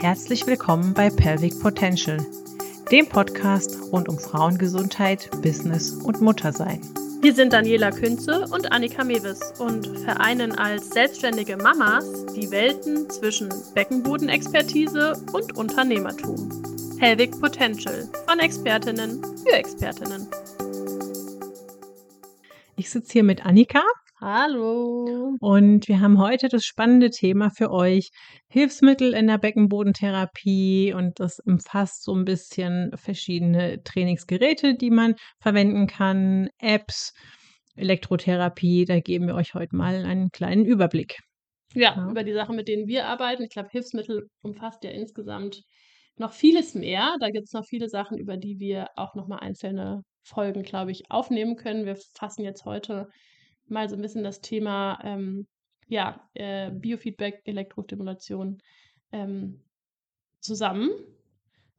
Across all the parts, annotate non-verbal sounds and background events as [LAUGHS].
Herzlich willkommen bei Pelvic Potential, dem Podcast rund um Frauengesundheit, Business und Muttersein. Wir sind Daniela Künze und Annika Mewes und vereinen als selbstständige Mamas die Welten zwischen Beckenbodenexpertise und Unternehmertum. Pelvic Potential von Expertinnen für Expertinnen. Ich sitze hier mit Annika. Hallo. Und wir haben heute das spannende Thema für euch: Hilfsmittel in der Beckenbodentherapie. Und das umfasst so ein bisschen verschiedene Trainingsgeräte, die man verwenden kann, Apps, Elektrotherapie. Da geben wir euch heute mal einen kleinen Überblick. Ja, ja. über die Sachen, mit denen wir arbeiten. Ich glaube, Hilfsmittel umfasst ja insgesamt noch vieles mehr. Da gibt es noch viele Sachen, über die wir auch nochmal einzelne Folgen, glaube ich, aufnehmen können. Wir fassen jetzt heute mal so ein bisschen das Thema ähm, ja, äh, Biofeedback, Elektrostimulation ähm, zusammen,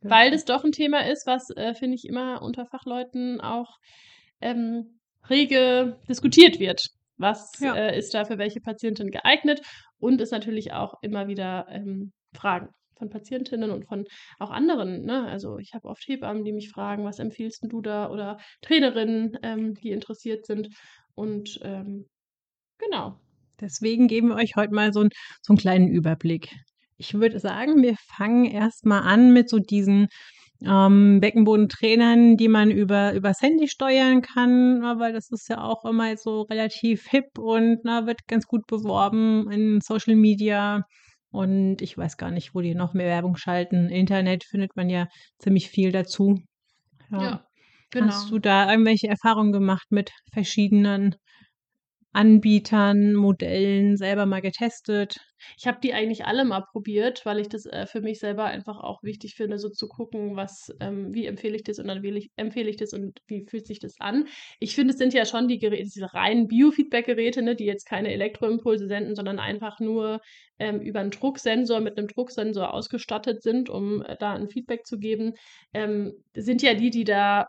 ja. weil das doch ein Thema ist, was, äh, finde ich, immer unter Fachleuten auch ähm, rege diskutiert wird. Was ja. äh, ist da für welche Patientin geeignet? Und ist natürlich auch immer wieder ähm, Fragen von Patientinnen und von auch anderen. Ne? Also ich habe oft Hebammen, die mich fragen, was empfiehlst du da? Oder Trainerinnen, ähm, die interessiert sind. Und ähm, genau. Deswegen geben wir euch heute mal so, ein, so einen kleinen Überblick. Ich würde sagen, wir fangen erstmal an mit so diesen ähm, Beckenbodentrainern, die man über, über Handy steuern kann, weil das ist ja auch immer so relativ hip und na, wird ganz gut beworben in Social Media. Und ich weiß gar nicht, wo die noch mehr Werbung schalten. Internet findet man ja ziemlich viel dazu. Ja. ja. Genau. Hast du da irgendwelche Erfahrungen gemacht mit verschiedenen Anbietern, Modellen selber mal getestet? Ich habe die eigentlich alle mal probiert, weil ich das äh, für mich selber einfach auch wichtig finde, so zu gucken, was, ähm, wie empfehle ich das und dann ich, empfehle ich das und wie fühlt sich das an. Ich finde, es sind ja schon die Geräte, diese reinen Biofeedback-Geräte, ne, die jetzt keine Elektroimpulse senden, sondern einfach nur ähm, über einen Drucksensor mit einem Drucksensor ausgestattet sind, um äh, da ein Feedback zu geben, ähm, sind ja die, die da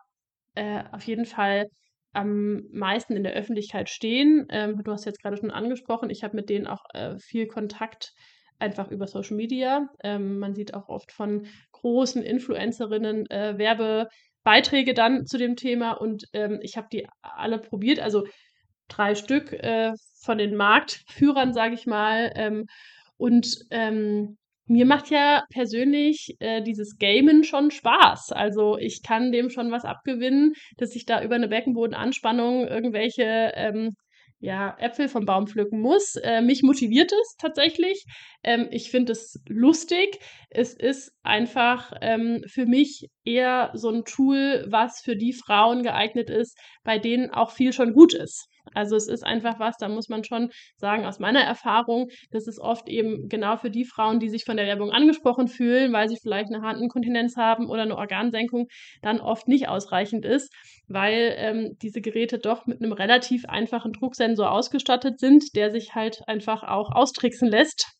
äh, auf jeden Fall am meisten in der Öffentlichkeit stehen. Ähm, du hast jetzt gerade schon angesprochen, ich habe mit denen auch äh, viel Kontakt einfach über Social Media. Ähm, man sieht auch oft von großen Influencerinnen äh, Werbebeiträge dann zu dem Thema und ähm, ich habe die alle probiert, also drei Stück äh, von den Marktführern, sage ich mal. Ähm, und ähm, mir macht ja persönlich äh, dieses Gamen schon Spaß. Also ich kann dem schon was abgewinnen, dass ich da über eine Beckenbodenanspannung irgendwelche ähm, ja, Äpfel vom Baum pflücken muss. Äh, mich motiviert es tatsächlich. Ähm, ich finde es lustig. Es ist einfach ähm, für mich eher so ein Tool, was für die Frauen geeignet ist, bei denen auch viel schon gut ist. Also es ist einfach was, da muss man schon sagen, aus meiner Erfahrung, dass es oft eben genau für die Frauen, die sich von der Werbung angesprochen fühlen, weil sie vielleicht eine Harninkontinenz haben oder eine Organsenkung, dann oft nicht ausreichend ist, weil ähm, diese Geräte doch mit einem relativ einfachen Drucksensor ausgestattet sind, der sich halt einfach auch austricksen lässt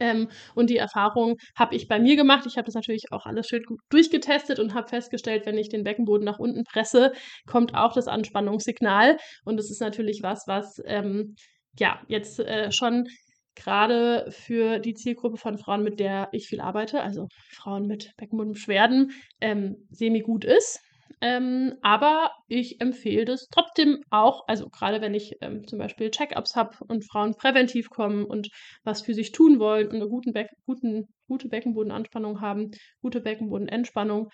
ähm, und die Erfahrung habe ich bei mir gemacht. Ich habe das natürlich auch alles schön gut durchgetestet und habe festgestellt, wenn ich den Beckenboden nach unten presse, kommt auch das Anspannungssignal. Und das ist natürlich was, was ähm, ja jetzt äh, schon gerade für die Zielgruppe von Frauen, mit der ich viel arbeite, also Frauen mit Beckenbodenbeschwerden, ähm, semi-gut ist. Ähm, aber ich empfehle das trotzdem auch, also gerade wenn ich ähm, zum Beispiel Check-ups habe und Frauen präventiv kommen und was für sich tun wollen und eine guten Be guten, gute Beckenbodenanspannung haben, gute Beckenbodenentspannung,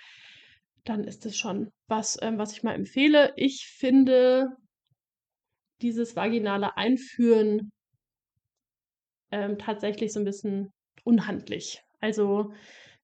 dann ist das schon was, ähm, was ich mal empfehle. Ich finde dieses vaginale Einführen ähm, tatsächlich so ein bisschen unhandlich. Also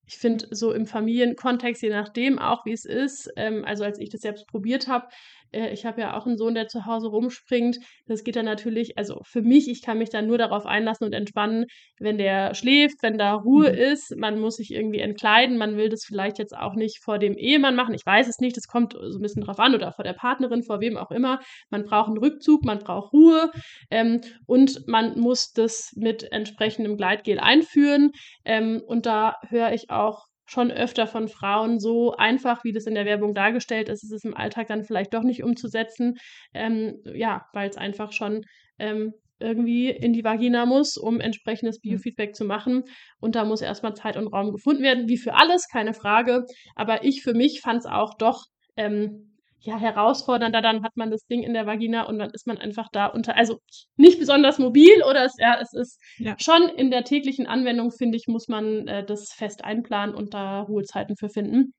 ich finde, so im Familienkontext, je nachdem auch, wie es ist, ähm, also als ich das selbst probiert habe, ich habe ja auch einen Sohn, der zu Hause rumspringt. Das geht dann natürlich, also für mich, ich kann mich dann nur darauf einlassen und entspannen, wenn der schläft, wenn da Ruhe mhm. ist. Man muss sich irgendwie entkleiden. Man will das vielleicht jetzt auch nicht vor dem Ehemann machen. Ich weiß es nicht, das kommt so ein bisschen drauf an oder vor der Partnerin, vor wem auch immer. Man braucht einen Rückzug, man braucht Ruhe ähm, und man muss das mit entsprechendem Gleitgel einführen. Ähm, und da höre ich auch schon öfter von Frauen so einfach, wie das in der Werbung dargestellt ist, ist es im Alltag dann vielleicht doch nicht umzusetzen. Ähm, ja, weil es einfach schon ähm, irgendwie in die Vagina muss, um entsprechendes Mhm. Biofeedback zu machen. Und da muss erstmal Zeit und Raum gefunden werden, wie für alles, keine Frage. Aber ich für mich fand es auch doch ähm, ja, herausfordernder, dann hat man das Ding in der Vagina und dann ist man einfach da unter, also nicht besonders mobil oder es, ja, es ist Ja. schon in der täglichen Anwendung, finde ich, muss man äh, das fest einplanen und da Ruhezeiten für finden.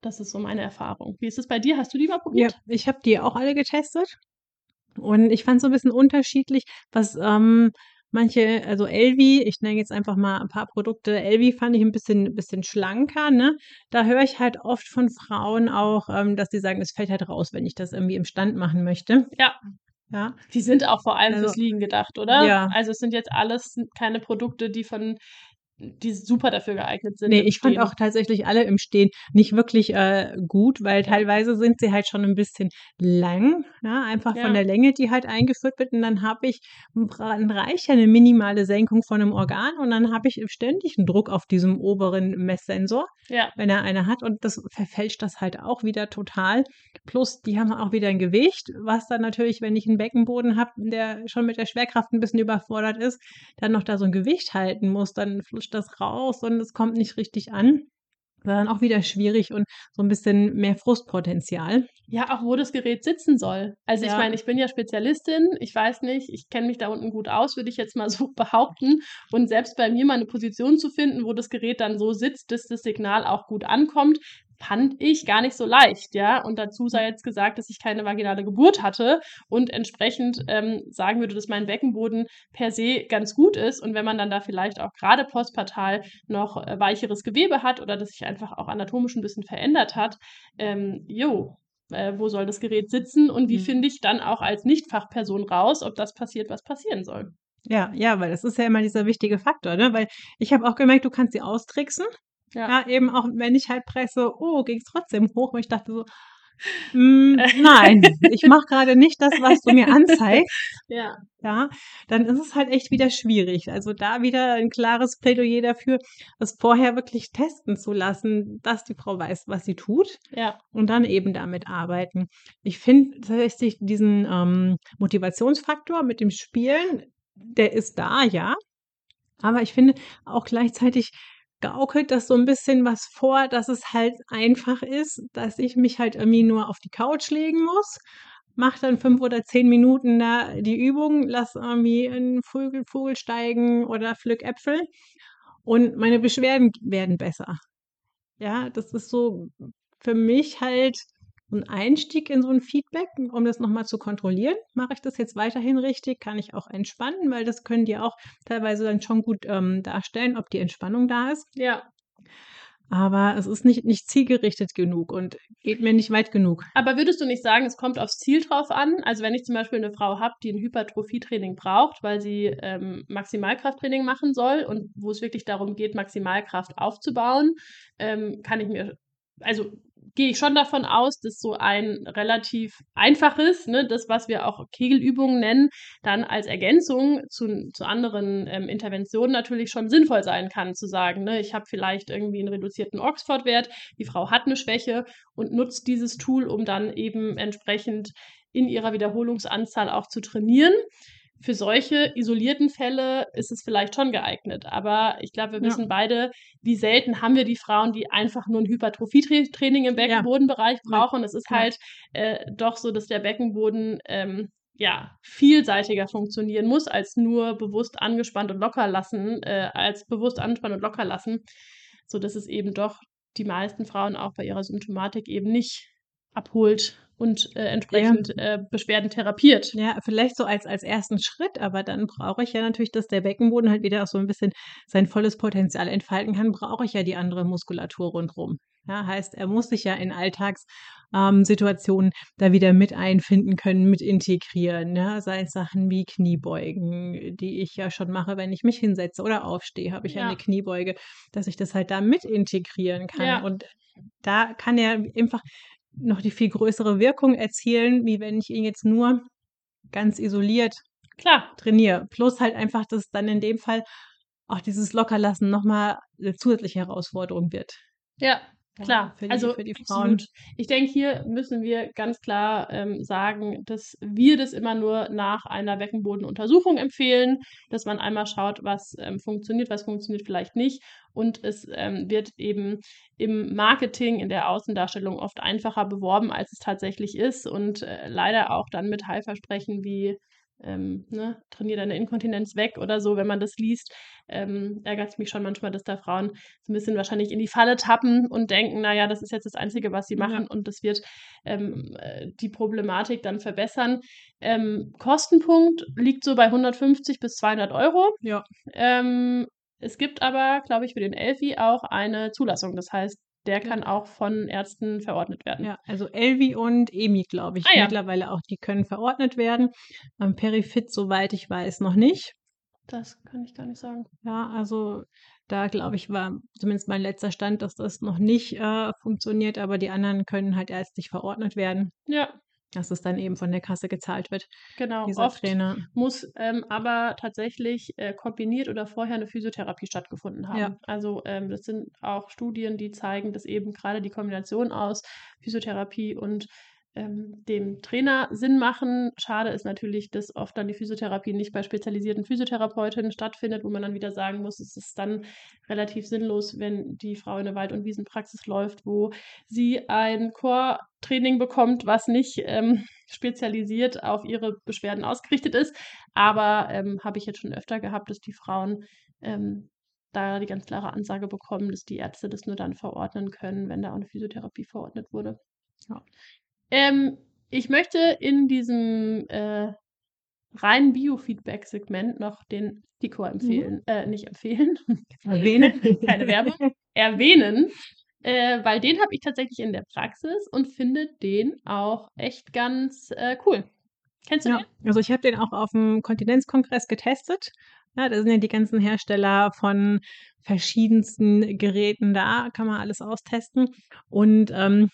Das ist so meine Erfahrung. Wie ist es bei dir? Hast du die mal Ja, probiert? ich habe die auch alle getestet und ich fand so ein bisschen unterschiedlich, was ähm, manche, also Elvi, ich nenne jetzt einfach mal ein paar Produkte. Elvi fand ich ein bisschen, bisschen schlanker, ne? Da höre ich halt oft von Frauen auch, ähm, dass die sagen, es fällt halt raus, wenn ich das irgendwie im Stand machen möchte. Ja. Ja, Die sind auch vor allem Also, fürs Liegen gedacht, oder? ja. Also es sind jetzt alles keine Produkte, die von, die super dafür geeignet sind. Nee, ich fand Stehen. auch tatsächlich alle im Stehen nicht wirklich äh, gut, weil Ja. teilweise sind sie halt schon ein bisschen lang, ne? einfach von Ja. der Länge, die halt eingeführt wird. Und dann habe ich, dann reicht ja eine minimale Senkung von einem Organ und dann habe ich ständig einen Druck auf diesem oberen Messsensor, Ja, wenn er eine hat. Und das verfälscht das halt auch wieder total. Plus, die haben auch wieder ein Gewicht, was dann natürlich, wenn ich einen Beckenboden habe, der schon mit der Schwerkraft ein bisschen überfordert ist, dann noch da so ein Gewicht halten muss, dann flutscht das raus und es kommt nicht richtig an. War dann auch wieder schwierig und so ein bisschen mehr Frustpotenzial. Ja, auch wo das Gerät sitzen soll. Also ich Ja. meine, ich bin ja Spezialistin, ich weiß nicht, ich kenne mich da unten gut aus, würde ich jetzt mal so [LAUGHS] behaupten. Und selbst bei mir mal eine Position zu finden, wo das Gerät dann so sitzt, dass das Signal auch gut ankommt, fand ich gar nicht so leicht, ja. Und dazu sei jetzt gesagt, dass ich keine vaginale Geburt hatte und entsprechend ähm, sagen würde, dass mein Beckenboden per se ganz gut ist. Und wenn man dann da vielleicht auch gerade postpartal noch äh, weicheres Gewebe hat oder das sich einfach auch anatomisch ein bisschen verändert hat, ähm, jo, äh, wo soll das Gerät sitzen und wie Mhm. finde ich dann auch als Nichtfachperson raus, ob das passiert, was passieren soll. Ja, ja, weil das ist ja immer dieser wichtige Faktor, ne? Weil ich habe auch gemerkt, du kannst sie austricksen. Ja. Ja, eben auch wenn ich halt presse, oh, ging es trotzdem hoch. Und ich dachte so, mm, nein, [LAUGHS] ich mache gerade nicht das, was du mir anzeigst. Ja. Ja, dann ist es halt echt wieder schwierig. Also da wieder ein klares Plädoyer dafür, das vorher wirklich testen zu lassen, dass die Frau weiß, was sie tut Ja. und dann eben damit arbeiten. Ich finde tatsächlich diesen ähm, Motivationsfaktor mit dem Spielen, der ist da, ja. Aber ich finde auch gleichzeitig gaukelt das so ein bisschen was vor, dass es halt einfach ist, dass ich mich halt irgendwie nur auf die Couch legen muss, mache dann fünf oder zehn Minuten da die Übung, lass irgendwie einen Vogel, Vogel steigen oder pflück Äpfel und meine Beschwerden werden besser. Ja, das ist so für mich halt ein Einstieg in so ein Feedback, um das nochmal zu kontrollieren. Mache ich das jetzt weiterhin richtig? Kann ich auch entspannen? Weil das können die auch teilweise dann schon gut ähm, darstellen, ob die Entspannung da ist. Ja. Aber es ist nicht, nicht zielgerichtet genug und geht mir nicht weit genug. Aber würdest du nicht sagen, es kommt aufs Ziel drauf an? Also wenn ich zum Beispiel eine Frau habe, die ein Hypertrophietraining braucht, weil sie ähm, Maximalkrafttraining machen soll und wo es wirklich darum geht, Maximalkraft aufzubauen, ähm, kann ich mir, also gehe ich schon davon aus, dass so ein relativ einfaches, ne, das, was wir auch Kegelübungen nennen, dann als Ergänzung zu, zu anderen ähm, Interventionen natürlich schon sinnvoll sein kann, zu sagen, ne, ich habe vielleicht irgendwie einen reduzierten Oxford-Wert, die Frau hat eine Schwäche und nutzt dieses Tool, um dann eben entsprechend in ihrer Wiederholungsanzahl auch zu trainieren. Für solche isolierten Fälle ist es vielleicht schon geeignet. Aber ich glaube, wir Ja. wissen beide, wie selten haben wir die Frauen, die einfach nur ein Hypertrophietraining im Ja. Beckenbodenbereich Ja, brauchen. Es ist klar. halt äh, doch so, dass der Beckenboden ähm, ja vielseitiger funktionieren muss, als nur bewusst angespannt und locker lassen, äh, als bewusst angespannt und locker lassen, so dass es eben doch die meisten Frauen auch bei ihrer Symptomatik eben nicht abholt und äh, entsprechend äh, Beschwerden therapiert. Ja, vielleicht so als, als ersten Schritt, aber dann brauche ich ja natürlich, dass der Beckenboden halt wieder auch so ein bisschen sein volles Potenzial entfalten kann, brauche ich ja die andere Muskulatur rundherum. Ja, heißt, er muss sich ja in Alltagssituationen ähm, da wieder mit einfinden können, mit integrieren. Ja? Sei es Sachen wie Kniebeugen, die ich ja schon mache, wenn ich mich hinsetze oder aufstehe, habe ich ja. Ja. eine Kniebeuge, dass ich das halt da mit integrieren kann. Ja. Und da kann er einfach noch die viel größere Wirkung erzielen, wie wenn ich ihn jetzt nur ganz isoliert Klar, trainiere. Plus halt einfach, dass dann in dem Fall auch dieses Lockerlassen nochmal eine zusätzliche Herausforderung wird. ja. Klar, für die, also für die Frauen. absolut. Ich denke, hier müssen wir ganz klar ähm, sagen, dass wir das immer nur nach einer Beckenbodenuntersuchung empfehlen, dass man einmal schaut, was ähm, funktioniert, was funktioniert vielleicht nicht. Und es ähm, wird eben im Marketing, in der Außendarstellung oft einfacher beworben, als es tatsächlich ist. Und äh, leider auch dann mit Heilversprechen wie ähm, ne, trainier deine Inkontinenz weg oder so, wenn man das liest, ähm, ärgert es mich schon manchmal, dass da Frauen so ein bisschen wahrscheinlich in die Falle tappen und denken, naja, das ist jetzt das Einzige, was sie machen ja. und das wird ähm, äh, die Problematik dann verbessern. Ähm, Kostenpunkt liegt so bei 150 bis 200 Euro. Ja. Ähm, es gibt aber, glaube ich, für den Elfi auch eine Zulassung. Das heißt, der kann auch von Ärzten verordnet werden. Ja, also Elvi und EMI, glaube ich, ah, ja. mittlerweile auch, die können verordnet werden. Ähm, Perifit, soweit ich weiß, noch nicht. Das kann ich gar nicht sagen. Ja, also da glaube ich, war zumindest mein letzter Stand, dass das noch nicht äh, funktioniert, aber die anderen können halt ärztlich verordnet werden. Ja dass es dann eben von der Kasse gezahlt wird. Genau, oft Trainer. muss ähm, aber tatsächlich äh, kombiniert oder vorher eine Physiotherapie stattgefunden haben. Ja. Also ähm, das sind auch Studien, die zeigen, dass eben gerade die Kombination aus Physiotherapie und ähm, dem Trainer Sinn machen. Schade ist natürlich, dass oft dann die Physiotherapie nicht bei spezialisierten Physiotherapeutinnen stattfindet, wo man dann wieder sagen muss, es ist dann relativ sinnlos, wenn die Frau in eine Wald- und Wiesenpraxis läuft, wo sie ein Core-Training bekommt, was nicht ähm, spezialisiert auf ihre Beschwerden ausgerichtet ist. Aber ähm, habe ich jetzt schon öfter gehabt, dass die Frauen ähm, da die ganz klare Ansage bekommen, dass die Ärzte das nur dann verordnen können, wenn da auch eine Physiotherapie verordnet wurde. Ja. Ähm, ich möchte in diesem äh, reinen Biofeedback-Segment noch den Tico empfehlen, mhm. äh, nicht empfehlen, [LAUGHS] erwähnen, keine Werbung, erwähnen, äh, weil den habe ich tatsächlich in der Praxis und finde den auch echt ganz äh, cool. Kennst du ja, den? Also ich habe den auch auf dem Kontinenzkongress getestet. Ja, da sind ja die ganzen Hersteller von verschiedensten Geräten da, kann man alles austesten. Und ähm,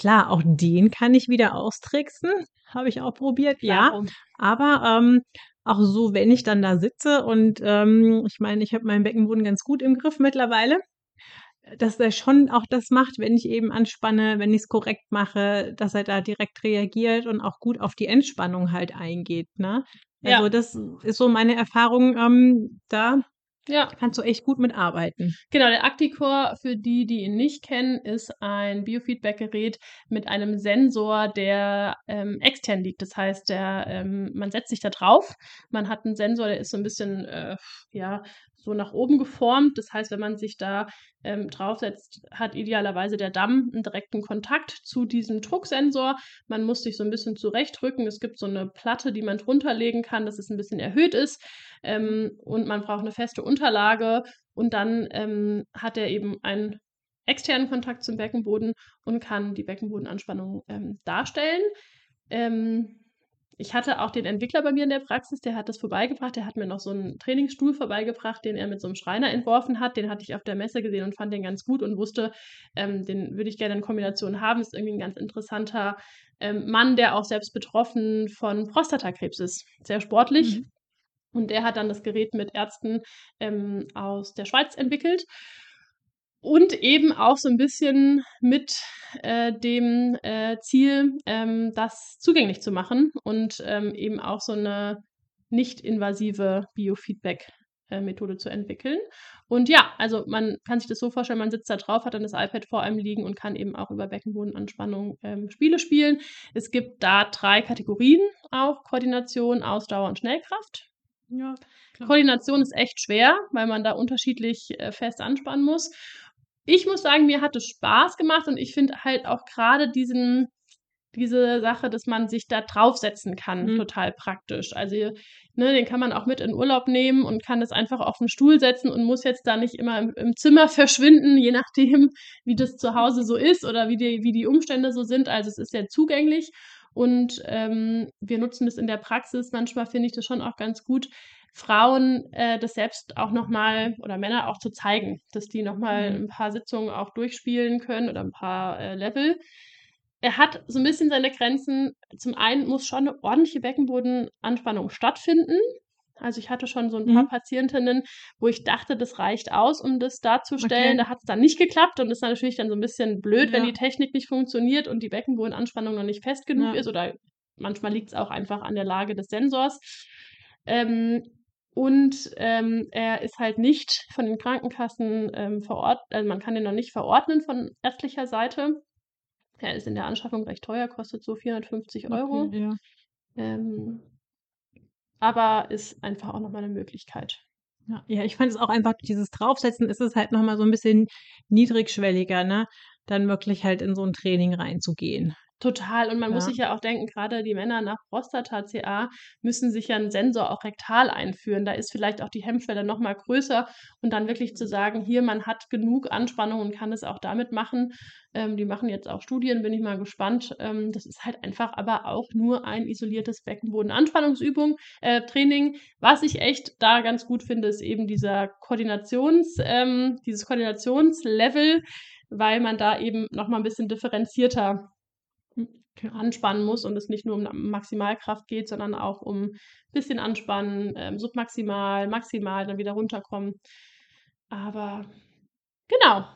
Klar, auch den kann ich wieder austricksen. Habe ich auch probiert, ja. Aber ähm, auch so, wenn ich dann da sitze und ähm, ich meine, ich habe meinen Beckenboden ganz gut im Griff mittlerweile, dass er schon auch das macht, wenn ich eben anspanne, wenn ich es korrekt mache, dass er da direkt reagiert und auch gut auf die Entspannung halt eingeht. Ne? Also ja. das ist so meine Erfahrung ähm, da. Ja. Kannst du echt gut mitarbeiten. Genau, der Acticore, für die, die ihn nicht kennen, ist ein Biofeedback-Gerät mit einem Sensor, der ähm, extern liegt. Das heißt, der, ähm, man setzt sich da drauf. Man hat einen Sensor, der ist so ein bisschen, äh, ja, so nach oben geformt. Das heißt, wenn man sich da ähm, draufsetzt, hat idealerweise der Damm einen direkten Kontakt zu diesem Drucksensor. Man muss sich so ein bisschen zurechtrücken. Es gibt so eine Platte, die man drunter legen kann, dass es ein bisschen erhöht ist. Ähm, und man braucht eine feste Unterlage. Und dann ähm, hat er eben einen externen Kontakt zum Beckenboden und kann die Beckenbodenanspannung ähm, darstellen. Ähm, ich hatte auch den Entwickler bei mir in der Praxis, der hat das vorbeigebracht. Der hat mir noch so einen Trainingsstuhl vorbeigebracht, den er mit so einem Schreiner entworfen hat. Den hatte ich auf der Messe gesehen und fand den ganz gut und wusste, ähm, den würde ich gerne in Kombination haben. Ist irgendwie ein ganz interessanter ähm, Mann, der auch selbst betroffen von Prostatakrebs ist. Sehr sportlich. Mhm. Und der hat dann das Gerät mit Ärzten ähm, aus der Schweiz entwickelt und eben auch so ein bisschen mit äh, dem äh, Ziel, ähm, das zugänglich zu machen und ähm, eben auch so eine nicht invasive Biofeedback-Methode zu entwickeln. Und ja, also man kann sich das so vorstellen, man sitzt da drauf, hat dann das iPad vor einem liegen und kann eben auch über Beckenbodenanspannung ähm, Spiele spielen. Es gibt da drei Kategorien auch, Koordination, Ausdauer und Schnellkraft. Ja, Koordination ist echt schwer, weil man da unterschiedlich äh, fest anspannen muss ich muss sagen, mir hat es Spaß gemacht und ich finde halt auch gerade diesen, diese Sache, dass man sich da draufsetzen kann, mhm. total praktisch. Also, ne, den kann man auch mit in Urlaub nehmen und kann das einfach auf den Stuhl setzen und muss jetzt da nicht immer im, im Zimmer [LAUGHS] verschwinden, je nachdem, wie das zu Hause so ist oder wie die, wie die Umstände so sind. Also, es ist sehr zugänglich und ähm, wir nutzen das in der Praxis. Manchmal finde ich das schon auch ganz gut, Frauen äh, das selbst auch nochmal oder Männer auch zu zeigen, dass die nochmal mhm. ein paar Sitzungen auch durchspielen können oder ein paar äh, Level. Er hat so ein bisschen seine Grenzen. Zum einen muss schon eine ordentliche Beckenbodenanspannung stattfinden. Also ich hatte schon so ein paar Mhm. Patientinnen, wo ich dachte, das reicht aus, um das darzustellen. Okay. Da hat es dann nicht geklappt und ist dann natürlich dann so ein bisschen blöd, wenn Ja. die Technik nicht funktioniert und die Beckenbodenanspannung noch nicht fest genug Ja. ist oder manchmal liegt es auch einfach an der Lage des Sensors. Ähm, und ähm, er ist halt nicht von den Krankenkassen ähm, verordnet, also man kann den noch nicht verordnen von ärztlicher Seite. Er ist in der Anschaffung recht teuer, kostet so 450 Euro. Okay, ja. Ähm, aber ist einfach auch nochmal eine Möglichkeit. Ja, ja, ich fand es auch einfach dieses Draufsetzen ist es halt noch mal so ein bisschen niedrigschwelliger, ne, dann wirklich halt in so ein Training reinzugehen. Total. Und man muss Ja. sich ja auch denken, gerade die Männer nach Prostata-CA müssen sich ja einen Sensor auch rektal einführen. Da ist vielleicht auch die Hemmschwelle noch mal größer und dann wirklich zu sagen: „Hier, man hat genug Anspannung und kann es auch damit machen.“ Ähm, die machen jetzt auch Studien, bin ich mal gespannt. Ähm, das ist halt einfach aber auch nur ein isoliertes Beckenbodenanspannungsübung äh, Training. Was ich echt da ganz gut finde, ist eben dieser Koordinations ähm, dieses Koordinationslevel, weil man da eben noch mal 'n bisschen differenzierter. Anspannen muss und es nicht nur um Maximalkraft geht, sondern auch um bisschen anspannen, ähm, submaximal, maximal, dann wieder runterkommen. Aber genau.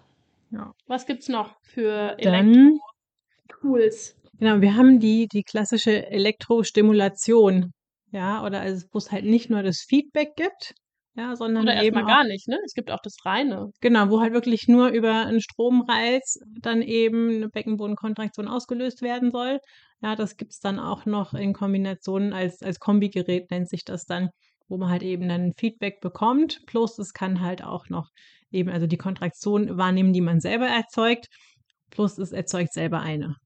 Ja. Was gibt's noch für Elektro-Tools? genau, wir haben die die klassische Elektrostimulation, ja, oder also, wo's halt nicht nur das Feedback gibt, ja, sondern Oder erst eben mal auch gar nicht, ne? Es gibt auch das reine. Genau, wo halt wirklich nur über 'n Stromreiz dann eben 'ne Beckenbodenkontraktion ausgelöst werden soll. Ja, das gibt's dann auch noch in Kombination als als Kombigerät nennt sich das dann, wo man halt eben dann Feedback bekommt, plus es kann halt auch noch eben also, die Kontraktion wahrnehmen, die man selber erzeugt, plus es erzeugt selber eine.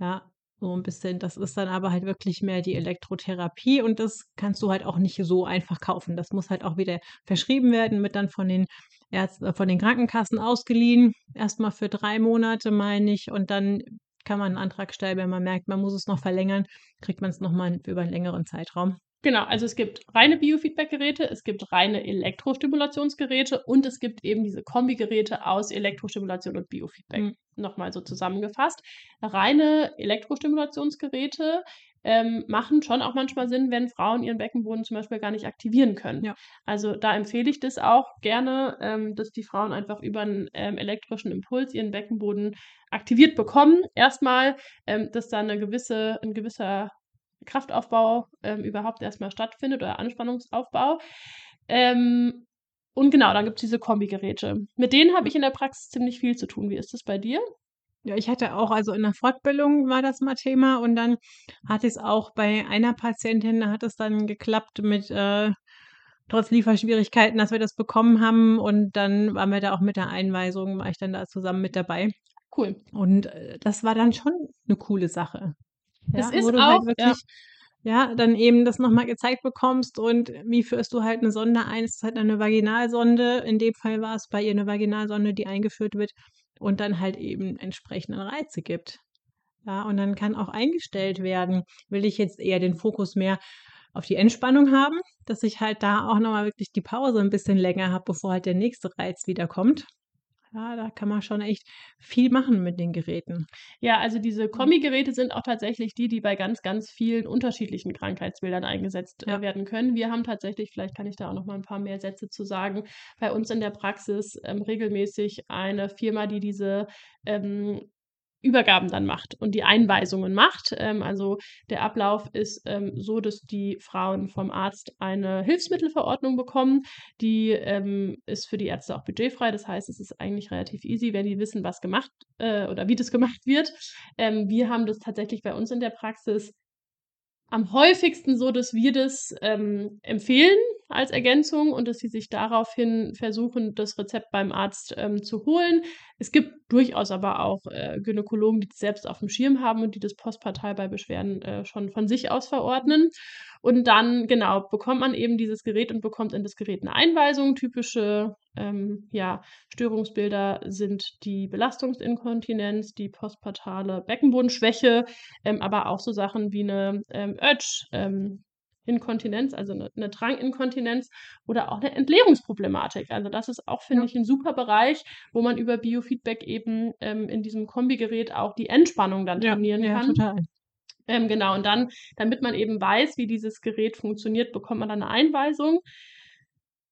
Ja, so 'n bisschen das ist dann aber halt wirklich mehr die Elektrotherapie und das kannst du halt auch nicht so einfach kaufen. Das muss halt auch wieder verschrieben werden, wird dann von den Ärzten äh, von den Krankenkassen ausgeliehen, erst mal für 3 Monate, meine ich, und dann kann man 'n Antrag stellen, wenn man merkt, man muss es noch verlängern, kriegt man's noch mal über 'n längeren Zeitraum. Genau, also, es gibt reine Biofeedback-Geräte, es gibt reine Elektrostimulationsgeräte und es gibt eben diese Kombigeräte aus Elektrostimulation und Biofeedback. Mhm. Noch mal so zusammengefasst. Reine Elektrostimulationsgeräte, ähm, machen schon auch manchmal Sinn, wenn Frauen ihren Beckenboden zum Beispiel gar nicht aktivieren können. Ja. Also, da empfehle ich das auch gerne, ähm, dass die Frauen einfach über 'n, ähm, elektrischen Impuls ihren Beckenboden aktiviert bekommen. Erst mal, ähm, dass da 'ne gewisse 'n gewisser Kraftaufbau, ähm, überhaupt erst mal stattfindet oder Anspannungsaufbau. Ähm, und genau, dann gibt's diese Kombigeräte. Mit denen habe ich in der Praxis ziemlich viel zu tun. Wie ist das bei dir? Ja, ich hatte auch also, in der Fortbildung war das mal Thema und dann hatte ich's auch bei einer Patientin, da hat es dann geklappt mit äh, trotz Lieferschwierigkeiten, dass wir das bekommen haben und dann waren wir da auch mit der Einweisung war ich dann da zusammen mit dabei. Cool. Und, äh, das war dann schon 'ne coole Sache. Das Ja, ist wo du auch halt ja. wirklich ja, dann eben das noch mal gezeigt bekommst und wie führst du halt 'ne Sonde ein? Es ist halt dann 'ne Vaginalsonde. In dem Fall war's bei ihr 'ne Vaginalsonde, die eingeführt wird und dann halt eben entsprechende Reize gibt. Ja, und dann kann auch eingestellt werden, will ich jetzt eher den Fokus mehr auf die Entspannung haben, dass ich halt da auch noch mal wirklich die Pause 'n bisschen länger habe, bevor halt der nächste Reiz wieder kommt. Ja, da kann man schon echt viel machen mit den Geräten. Ja, also, diese. Kombigeräte sind auch tatsächlich die, die bei ganz, ganz vielen unterschiedlichen Krankheitsbildern eingesetzt, äh, Ja. werden können. Wir haben tatsächlich vielleicht kann ich da auch noch mal 'n paar mehr Sätze zu sagen, bei uns in der Praxis, ähm, regelmäßig eine Firma, die diese, ähm, Übergaben dann macht und die Einweisungen macht. Ähm, also, der Ablauf ist, ähm, so, dass die Frauen vom Arzt eine Hilfsmittelverordnung bekommen. Die, ähm, ist für die Ärzte auch budgetfrei. Das heißt, es ist eigentlich relativ easy, wenn die wissen, was gemacht äh, oder wie das [LAUGHS] gemacht wird. Ähm, wir haben das tatsächlich bei uns in der Praxis am häufigsten so, dass wir das, ähm, empfehlen als Ergänzung und dass sie sich daraufhin versuchen, das Rezept beim Arzt, ähm, zu holen. Es gibt durchaus aber auch, äh, Gynäkologen, die das selbst aufm Schirm haben und die das postpartal bei Beschwerden, äh, schon von sich aus verordnen. Und dann, genau, bekommt man eben dieses Gerät und bekommt in das Gerät 'ne Einweisung. Typische, ähm, ja, Störungsbilder sind die Belastungsinkontinenz, die postpartale Beckenbodenschwäche, ähm, aber auch so Sachen wie 'ne, ähm, Urge ähm, Inkontinenz, also 'ne 'ne Dranginkontinenz oder auch 'ne Entleerungsproblematik. Also, das ist auch, finde Ja. ich, 'n super Bereich, wo man über Biofeedback eben, ähm, in diesem Kombigerät auch die Entspannung dann Ja, trainieren ja, kann. total. Ähm, genau, und dann, damit man eben weiß, wie dieses Gerät funktioniert, bekommt man dann eine Einweisung.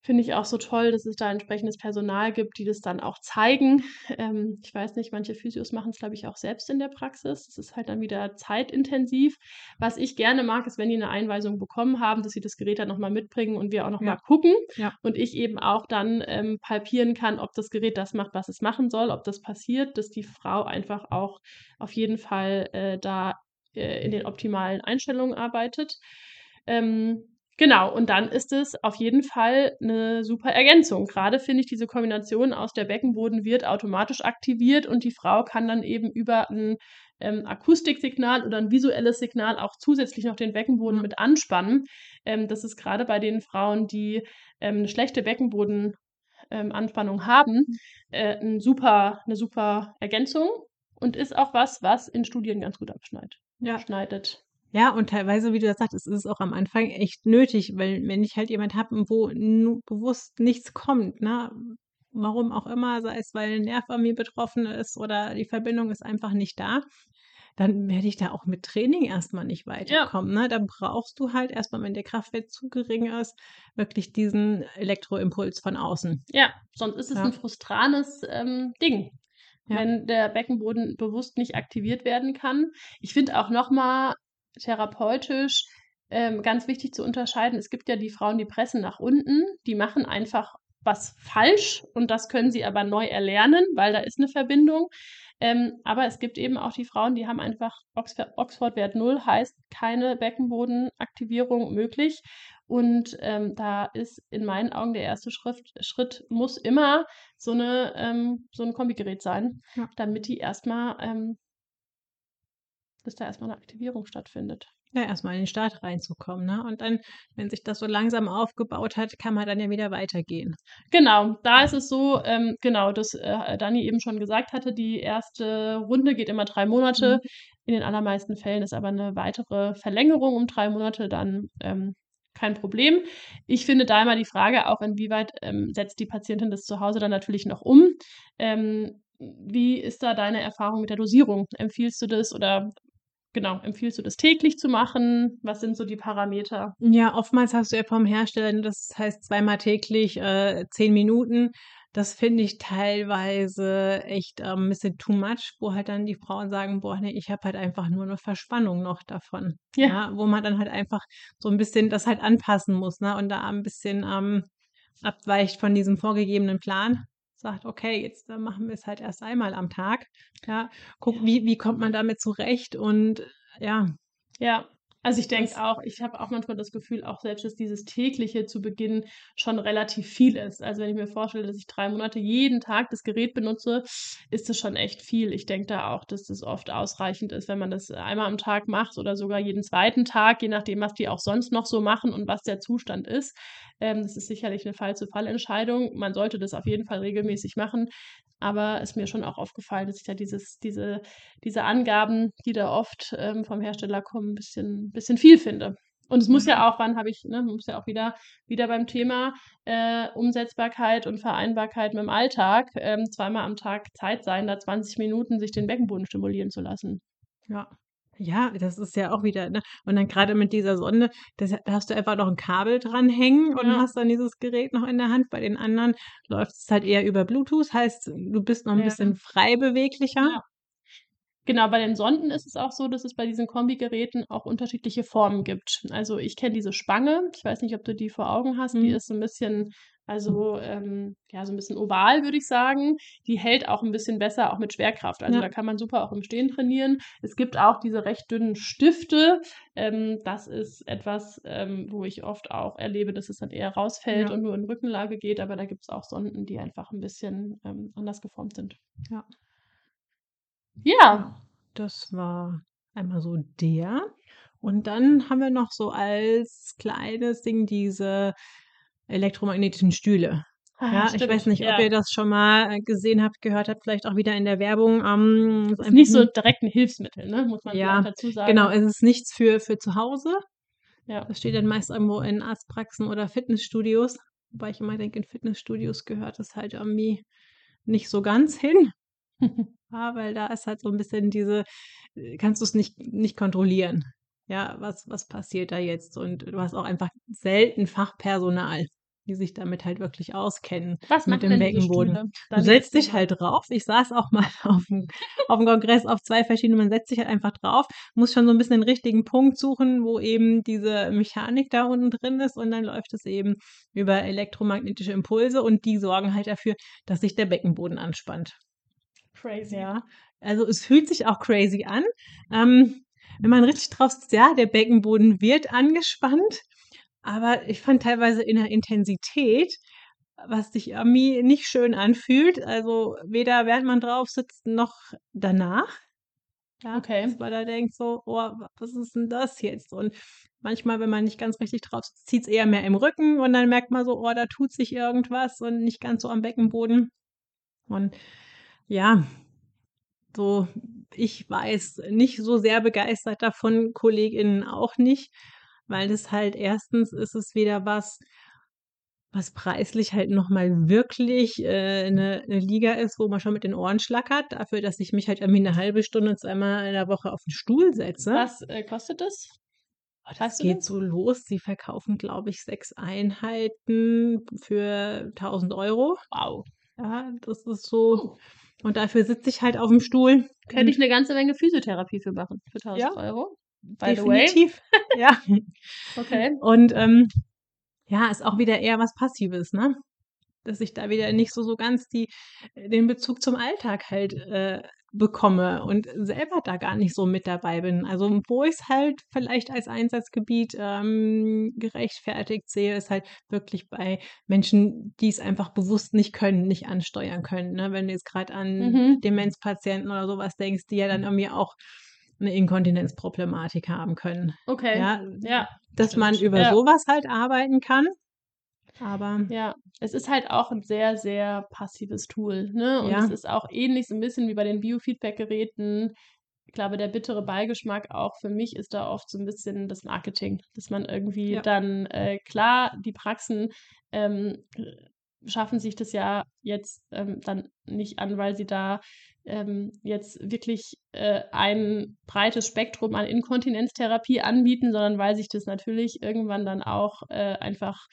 Finde ich auch so toll, dass es da entsprechendes Personal gibt, die das dann auch zeigen. Ähm, ich weiß nicht, manche Physios machen es, glaube ich, auch selbst in der Praxis. Das ist halt dann wieder zeitintensiv. Was ich gerne mag, ist, wenn die eine Einweisung bekommen haben, dass sie das Gerät dann nochmal mitbringen und wir auch nochmal Ja. gucken. Ja. Und ich eben auch dann ähm, palpieren kann, ob das Gerät das macht, was es machen soll, ob das passiert, dass die Frau einfach auch auf jeden Fall äh, da äh, in den optimalen Einstellungen arbeitet. Ähm, Genau, und dann ist es auf jeden Fall eine super Ergänzung. Gerade finde ich diese Kombination aus der Beckenboden wird automatisch aktiviert und die Frau kann dann eben über ein ähm, Akustiksignal oder ein visuelles Signal auch zusätzlich noch den Beckenboden mit anspannen. Ähm, das ist gerade bei den Frauen, die ähm, eine schlechte Beckenbodenanspannung haben, äh, ein super, eine super Ergänzung und ist auch was, was in Studien ganz gut abschneidet. Ja. Schneidet. Ja, und teilweise, wie du das sagtest, ist es auch am Anfang echt nötig, weil wenn ich halt jemand habe, wo bewusst nichts kommt, ne, warum auch immer, sei es, weil 'n Nerv an mir betroffen ist oder die Verbindung ist einfach nicht da, dann werde ich da auch mit Training erst mal nicht weiterkommen, ne? Da brauchst du halt erst mal, wenn der Kraftwert zu gering ist, wirklich diesen Elektroimpuls von außen. Ja, sonst ist es Ja. ein frustranes, ähm, Ding, Ja. wenn der Beckenboden bewusst nicht aktiviert werden kann. Ich finde auch noch mal therapeutisch, ähm, ganz wichtig zu unterscheiden, es gibt ja die Frauen, die pressen nach unten, die machen einfach was falsch und das können sie aber neu erlernen, weil da ist eine Verbindung. Ähm, aber es gibt eben auch die Frauen, die haben einfach Oxford Oxford-Wert 0, heißt keine Beckenbodenaktivierung möglich. Und, ähm, da ist in meinen Augen der erste Schritt Schritt muss immer so 'ne ähm, so 'n Kombigerät sein, Ja. damit die erst dass da erst mal 'ne Aktivierung stattfindet. Ja, erst mal in den Start reinzukommen, ne? Und dann, wenn sich das so langsam aufgebaut hat, kann man dann ja wieder weitergehen. Genau, da ist es so, ähm, genau, dass, äh, Dani eben schon gesagt hatte, die erste Runde geht immer 3 Monate. Mhm. In den allermeisten Fällen ist aber 'ne weitere Verlängerung um 3 Monate dann, ähm, kein Problem. Ich finde da immer die Frage auch, inwieweit, ähm, setzt die Patientin das zu Hause dann natürlich noch um. Ähm, wie ist da deine Erfahrung mit der Dosierung? Empfiehlst du das oder genau, empfiehlst du das täglich zu machen? Was sind so die Parameter? Ja, oftmals hast du ja vom Hersteller, das heißt zweimal täglich, äh, 10 Minuten. Das finde ich teilweise echt, ähm, 'n bisschen too much, wo halt dann die Frauen sagen: „Boah, ne, ich habe halt einfach nur 'ne Verspannung noch davon.“ Ja. Ja, wo man dann halt einfach so 'n bisschen das halt anpassen muss, ne, und da 'n bisschen, ähm, abweicht von diesem vorgegebenen Plan. Sagt: „Okay, jetzt, äh, machen wir's halt erst einmal am Tag.“ Ja, guckt, Ja. wie wie kommt man damit zurecht und ja. Ja, also ich denke auch ich habe auch manchmal das Gefühl, auch selbst, dass dieses Tägliche zu Beginn schon relativ viel ist. Also, wenn ich mir vorstelle, dass ich 3 Monate jeden Tag das Gerät benutze, ist das schon echt viel. Ich denke da auch, dass das oft ausreichend ist, wenn man das einmal am Tag macht oder sogar jeden zweiten Tag, je nachdem, was die auch sonst noch so machen und was der Zustand ist. Ähm, das ist sicherlich 'ne Fall-zu-Fall-Entscheidung. Man sollte das auf jeden Fall regelmäßig machen, aber ist mir schon auch aufgefallen, dass ich da dieses diese diese Angaben, die da oft, ähm, vom Hersteller kommen, 'n bisschen bisschen viel finde. Und es muss Ja. ja auch wann habe ich ne, man muss ja auch wieder wieder beim Thema, äh, Umsetzbarkeit und Vereinbarkeit mit'm Alltag, ähm, zweimal am Tag Zeit sein, da 20 Minuten sich den Beckenboden stimulieren zu lassen. Ja. Ja, das ist ja auch wieder, ne und dann grade mit dieser Sonde, das da hast du einfach noch 'n Kabel dranhängen und Ja. hast dann dieses Gerät noch in der Hand. Bei den anderen läuft's halt eher über Bluetooth, heißt, du bist noch 'n Ja. bisschen frei beweglicher. Ja. Genau, bei den Sonden ist es auch so, dass es bei diesen Kombigeräten auch unterschiedliche Formen gibt. Also, ich kenne diese Spange. Ich weiß nicht, ob du die vor Augen hast. Die Mhm. ist so 'n bisschen also, ähm, ja, so 'n bisschen oval, würde ich sagen. Die hält auch 'n bisschen besser, auch mit Schwerkraft. Also, Ja. da kann man super auch im Stehen trainieren. Es gibt auch diese recht dünnen Stifte. Ähm, das ist etwas, ähm, wo ich oft auch erlebe, dass es dann eher rausfällt Ja. und nur in Rückenlage geht, aber da gibt's auch Sonden, die einfach 'n bisschen, ähm, anders geformt sind. Ja. Ja, das war einmal so der. Und dann haben wir noch so als kleines Ding diese elektromagnetischen Stühle. Ah, Ja, ich weiß stimmt, nicht, ob ja. ihr das schon mal, äh, gesehen habt, gehört habt, vielleicht auch wieder in der Werbung. Ähm, ist Ist nicht so direkt 'n Hilfsmittel, ne, muss man Ja, dazu genau, sagen. es ist nichts für für zu Hause. Ja. Das steht dann meist irgendwo in Arztpraxen oder Fitnessstudios, wobei ich immer denke, in Fitnessstudios gehört das halt irgendwie nicht so ganz hin. [LAUGHS] Ja, weil da ist halt so ein bisschen diese, äh, kannst du es nicht, nicht kontrollieren. Ja, was, was passiert da jetzt? Und du hast auch einfach selten Fachpersonal, die sich damit halt wirklich auskennen. Was mit dem Beckenboden. Du setzt dich halt drauf. Ich saß auch mal [LAUGHS] auf dem, auf dem Kongress auf zwei verschiedene, man setzt sich halt einfach drauf, muss schon so ein bisschen den richtigen Punkt suchen, wo eben diese Mechanik da unten drin ist und dann läuft es eben über elektromagnetische Impulse und die sorgen halt dafür, dass sich der Beckenboden anspannt. Crazy. Ja, also es fühlt sich auch crazy an. Ähm, wenn man richtig drauf sitzt, ja, der Beckenboden wird angespannt, aber ich fand teilweise in der Intensität, was sich irgendwie nicht schön anfühlt. Also weder während man drauf sitzt noch danach. Ja, Okay. dass man da denkt so, oh, was ist denn das jetzt? Und manchmal, wenn man nicht ganz richtig drauf sitzt, zieht es eher mehr im Rücken und dann merkt man so, oh, da tut sich irgendwas und nicht ganz so am Beckenboden. Und ja, so, ich weiß nicht so sehr begeistert davon, KollegInnen auch nicht, weil das halt erstens ist es wieder was, was preislich halt nochmal wirklich äh, eine, eine Liga ist, wo man schon mit den Ohren schlackert, dafür, dass ich mich halt irgendwie eine halbe Stunde zweimal in der Woche auf den Stuhl setze. Was äh, kostet das? Das Weißt du geht das? so los. Sie verkaufen, glaube ich, sechs Einheiten für 1000 Euro. Wow. Ja, das ist so. Und dafür sitze ich halt auf dem Stuhl. Könnte ich eine ganze Menge Physiotherapie für machen. Für 1000 Ja. Euro. By the way. Definitiv. [LAUGHS] ja. Okay. Und ähm, ja, ist auch wieder eher was Passives, ne? Dass ich da wieder nicht so, so ganz die, den Bezug zum Alltag halt äh, bekomme und selber da gar nicht so mit dabei bin. Also wo ich es halt vielleicht als Einsatzgebiet ähm, gerechtfertigt sehe, ist halt wirklich bei Menschen, die es einfach bewusst nicht können, nicht ansteuern können. Ne? Wenn du jetzt gerade an Mhm. Demenzpatienten oder sowas denkst, die ja dann irgendwie auch eine Inkontinenzproblematik haben können. Okay. Ja, Ja. dass man Stimmt. über Ja. sowas halt arbeiten kann. Aber Ja, es ist halt auch ein sehr, sehr passives Tool, ne? Und Ja. es ist auch ähnlich so ein bisschen wie bei den Biofeedback-Geräten. Ich glaube, der bittere Beigeschmack auch für mich ist da oft so ein bisschen das Marketing, dass man irgendwie Ja. dann, äh, klar, die Praxen ähm, schaffen sich das ja jetzt ähm, dann nicht an, weil sie da ähm, jetzt wirklich äh, ein breites Spektrum an Inkontinenztherapie anbieten, sondern weil sich das natürlich irgendwann dann auch äh, einfach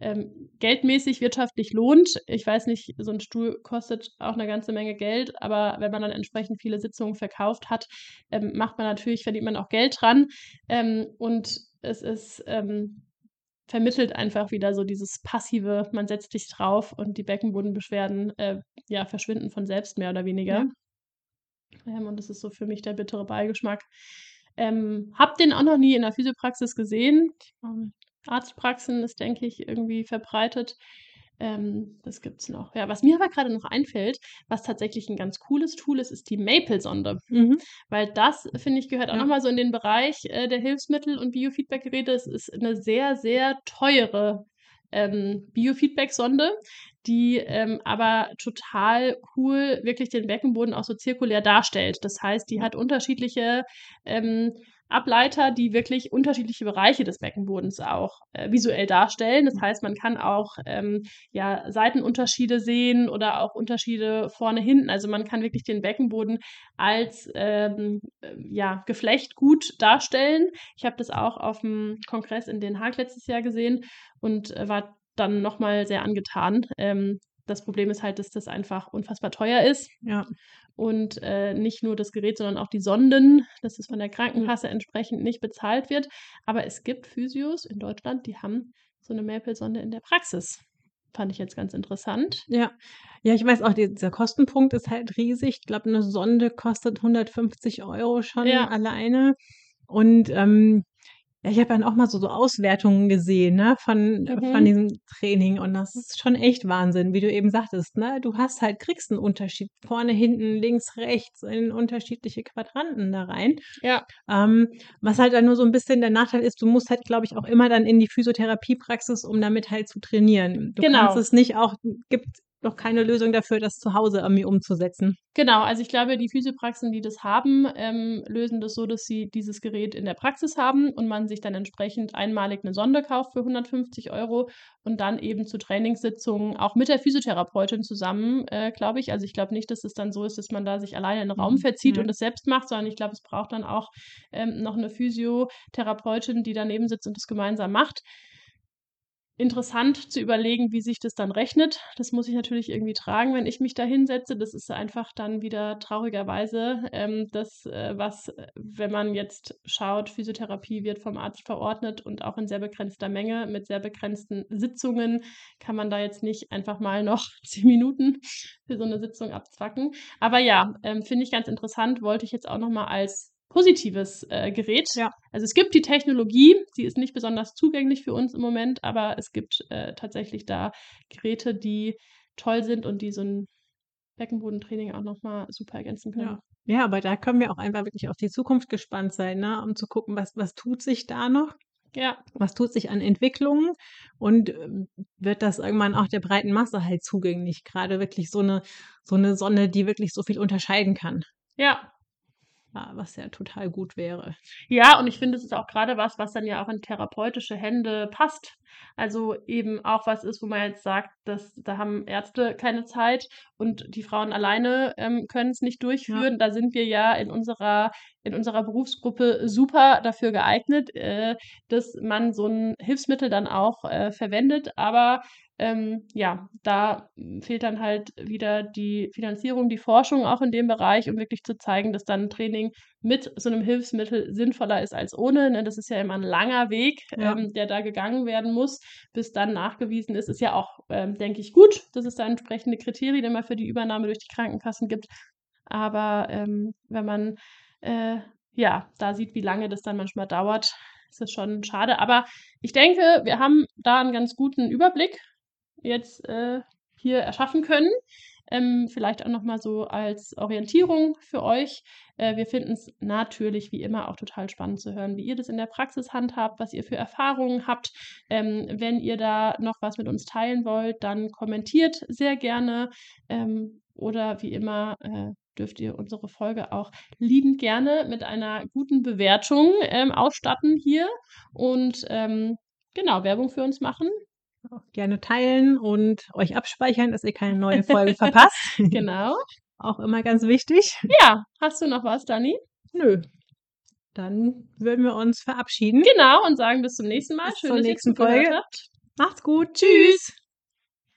ähm, geldmäßig, wirtschaftlich lohnt. Ich weiß nicht, so ein Stuhl kostet auch eine ganze Menge Geld, aber wenn man dann entsprechend viele Sitzungen verkauft hat, ähm, macht man natürlich, verdient man auch Geld dran. Ähm, und es ist ähm, vermittelt einfach wieder so dieses passive, man setzt sich drauf und die Beckenbodenbeschwerden äh, ja, verschwinden von selbst mehr oder weniger. Ähm, und das ist so für mich der bittere Beigeschmack. Ähm, hab den auch noch nie in der Physiopraxis gesehen. Ähm, Arztpraxen ist, denke ich, irgendwie verbreitet. Ähm, das gibt's noch. Ja, was mir aber gerade noch einfällt, was tatsächlich ein ganz cooles Tool ist, ist die Maple-Sonde. mhm. Weil das, finde ich, gehört auch Ja. nochmal so in den Bereich äh, der Hilfsmittel und Biofeedback-Geräte. Es ist eine sehr, sehr teure ähm, Biofeedback-Sonde, die ähm, aber total cool wirklich den Beckenboden auch so zirkulär darstellt. Das heißt, die hat unterschiedliche ähm, Ableiter, die wirklich unterschiedliche Bereiche des Beckenbodens auch äh, visuell darstellen. Das heißt, man kann auch ähm, ja, Seitenunterschiede sehen oder auch Unterschiede vorne, hinten. Also man kann wirklich den Beckenboden als ähm, äh, ja, Geflecht gut darstellen. Ich habe das auch auf dem Kongress in Den Haag letztes Jahr gesehen und äh, war dann nochmal sehr angetan. Ähm, das Problem ist halt, dass das einfach unfassbar teuer ist Ja. und äh, nicht nur das Gerät, sondern auch die Sonden, dass es von der Krankenkasse entsprechend nicht bezahlt wird. Aber es gibt Physios in Deutschland, die haben so eine Maple-Sonde in der Praxis. Fand ich jetzt ganz interessant. Ja. Ja, ich weiß auch, die- dieser Kostenpunkt ist halt riesig. Ich glaube, eine Sonde kostet 150 Euro schon Ja. alleine. Und ähm, ja, ich habe dann auch mal so, so Auswertungen gesehen, ne, von, Mhm. von diesem Training. Und das ist schon echt Wahnsinn, wie du eben sagtest, ne? Du hast halt, kriegst einen Unterschied vorne, hinten, links, rechts in unterschiedliche Quadranten da rein. Ja, Ähm, was halt dann nur so ein bisschen der Nachteil ist, du musst halt, glaube ich, auch immer dann in die Physiotherapiepraxis, um damit halt zu trainieren. Du Genau. kannst es nicht auch, gibt noch keine Lösung dafür, das zu Hause irgendwie umzusetzen. Genau, also ich glaube, die Physiopraxen, die das haben, ähm, lösen das so, dass sie dieses Gerät in der Praxis haben und man sich dann entsprechend einmalig eine Sonde kauft für 150 Euro und dann eben zu Trainingssitzungen auch mit der Physiotherapeutin zusammen, äh, glaube ich. Also ich glaube nicht, dass es dann so ist, dass man da sich alleine in den Raum mhm, verzieht mhm. und es selbst macht, sondern ich glaube, es braucht dann auch ähm, noch eine Physiotherapeutin, die daneben sitzt und das gemeinsam macht interessant zu überlegen, wie sich das dann rechnet. Das muss ich natürlich irgendwie tragen, wenn ich mich da hinsetze. Das ist einfach dann wieder traurigerweise ähm, das, äh, was, wenn man jetzt schaut, Physiotherapie wird vom Arzt verordnet und auch in sehr begrenzter Menge mit sehr begrenzten Sitzungen kann man da jetzt nicht einfach mal noch [LAUGHS] zehn Minuten für so eine Sitzung abzwacken. Aber ja, ähm, finde ich ganz interessant, wollte ich jetzt auch nochmal als positives äh, Gerät. Ja. Also es gibt die Technologie, sie ist nicht besonders zugänglich für uns im Moment, aber es gibt äh, tatsächlich da Geräte, die toll sind und die so ein Beckenbodentraining auch nochmal super ergänzen können. Ja. ja, aber da können wir auch einfach wirklich auf die Zukunft gespannt sein, ne? um zu gucken, was, was tut sich da noch. Ja. Was tut sich an Entwicklungen und ähm, wird das irgendwann auch der breiten Masse halt zugänglich? Gerade wirklich so eine, so eine Sonne, die wirklich so viel unterscheiden kann. Ja, was ja total gut wäre. Ja, und ich finde, es ist auch gerade was, was dann ja auch in therapeutische Hände passt. Also eben auch was ist, wo man jetzt sagt, dass da haben Ärzte keine Zeit und die Frauen alleine ähm, können es nicht durchführen. Ja. Da sind wir ja in unserer in unserer Berufsgruppe super dafür geeignet, äh, dass man so ein Hilfsmittel dann auch äh, verwendet. Aber ähm, ja, da fehlt dann halt wieder die Finanzierung, die Forschung auch in dem Bereich, um wirklich zu zeigen, dass dann Training mit so einem Hilfsmittel sinnvoller ist als ohne. Ne? Das ist ja immer ein langer Weg, ja. ähm, der da gegangen werden muss, bis dann nachgewiesen ist. Ist ja auch, ähm, denke ich, gut, dass es da entsprechende Kriterien immer für die Übernahme durch die Krankenkassen gibt. Aber ähm, wenn man äh, ja da sieht, wie lange das dann manchmal dauert, ist das schon schade. Aber ich denke, wir haben da einen ganz guten Überblick jetzt äh, hier erschaffen können. Ähm, vielleicht auch nochmal so als Orientierung für euch. Äh, wir finden es natürlich wie immer auch total spannend zu hören, wie ihr das in der Praxis handhabt, was ihr für Erfahrungen habt. Ähm, wenn ihr da noch was mit uns teilen wollt, dann kommentiert sehr gerne ähm, oder wie immer äh, dürft ihr unsere Folge auch liebend gerne mit einer guten Bewertung ähm, ausstatten hier und ähm, genau Werbung für uns machen gerne teilen und euch abspeichern, dass ihr keine neue Folge [LAUGHS] verpasst. genau. Auch immer ganz wichtig. Ja, hast du noch was, Dani? Nö. Dann würden wir uns verabschieden. Genau und sagen bis zum nächsten Mal. Bis Schön, zur nächsten Folge. Macht's gut. Tschüss.